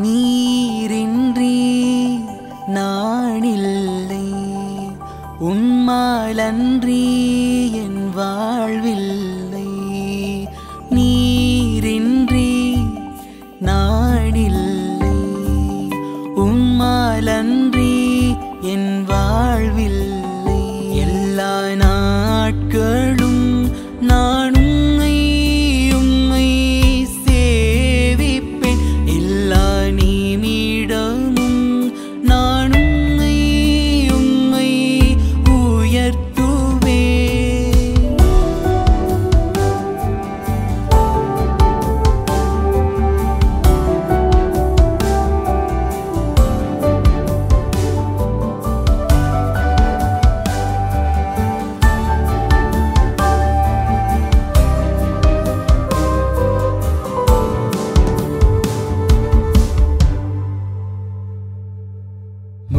நீரின்றி நானில்லை. உன்மாலன்றி என் வாழ்வில்லை. நீரின்றி நானில்லை. உன்மாலன்றி என் வாழ்வில்லை. எல்லா நாட்கள்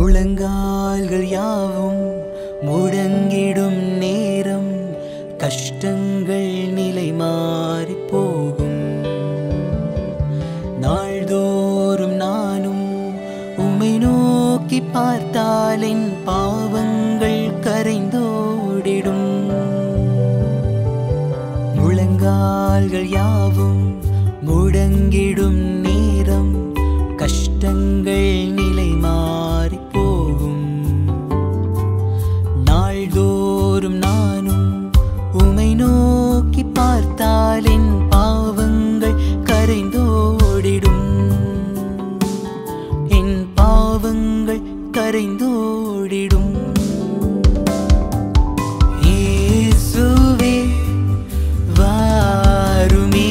முழங்கால்கள் யாவும் முடங்கிடும் நேரம் கஷ்டங்கள் நிலை மாறி போகும். நாள்தோறும் நானும் உமை நோக்கி பார்த்தாலின் பாவங்கள் கரைந்தோடிடும். முழங்கால்கள் யாவும் முடங்கிடும் நேரம் கஷ்டங்கள் ஓடிடும் இயேசுவே வாருமே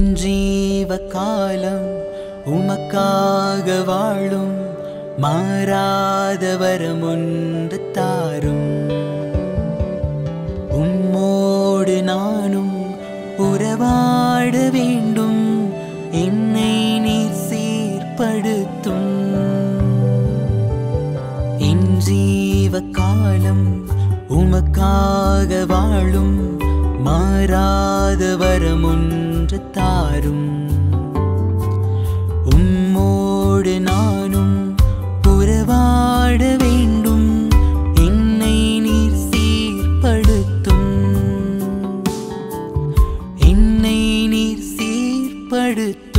என் ஜீவ காலம் உமக்காக வாழும் மாறாத வரம் ஒன்று தாரும். உம்மோடு நானும் உறவாட வேண்டும் என்னை நீர் சீர்படுத்தும். என் ஜீவ காலம் உமக்காக வாழும் மாறாத வரம் ஒன்று தாரும் உம்மோடு நானும் உறவாட வேண்டும். என்னை நீர் சீர்படுத்தும். என்னை நீர் சீர்படுத்தும்.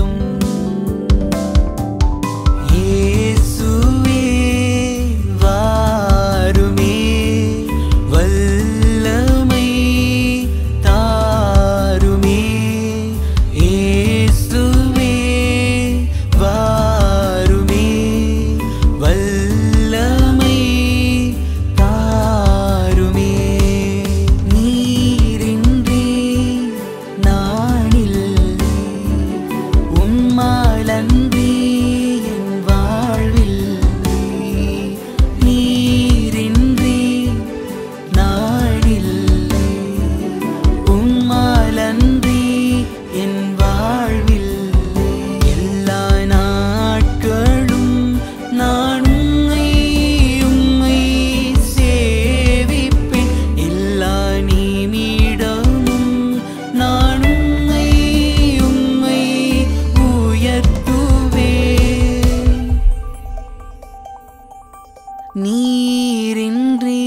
நீரின்றி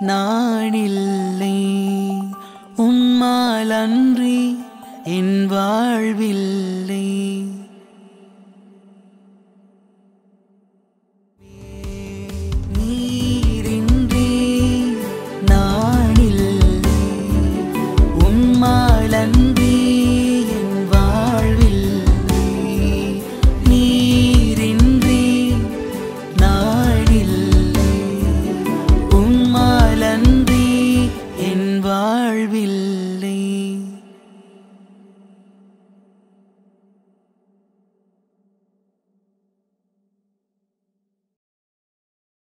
நானில்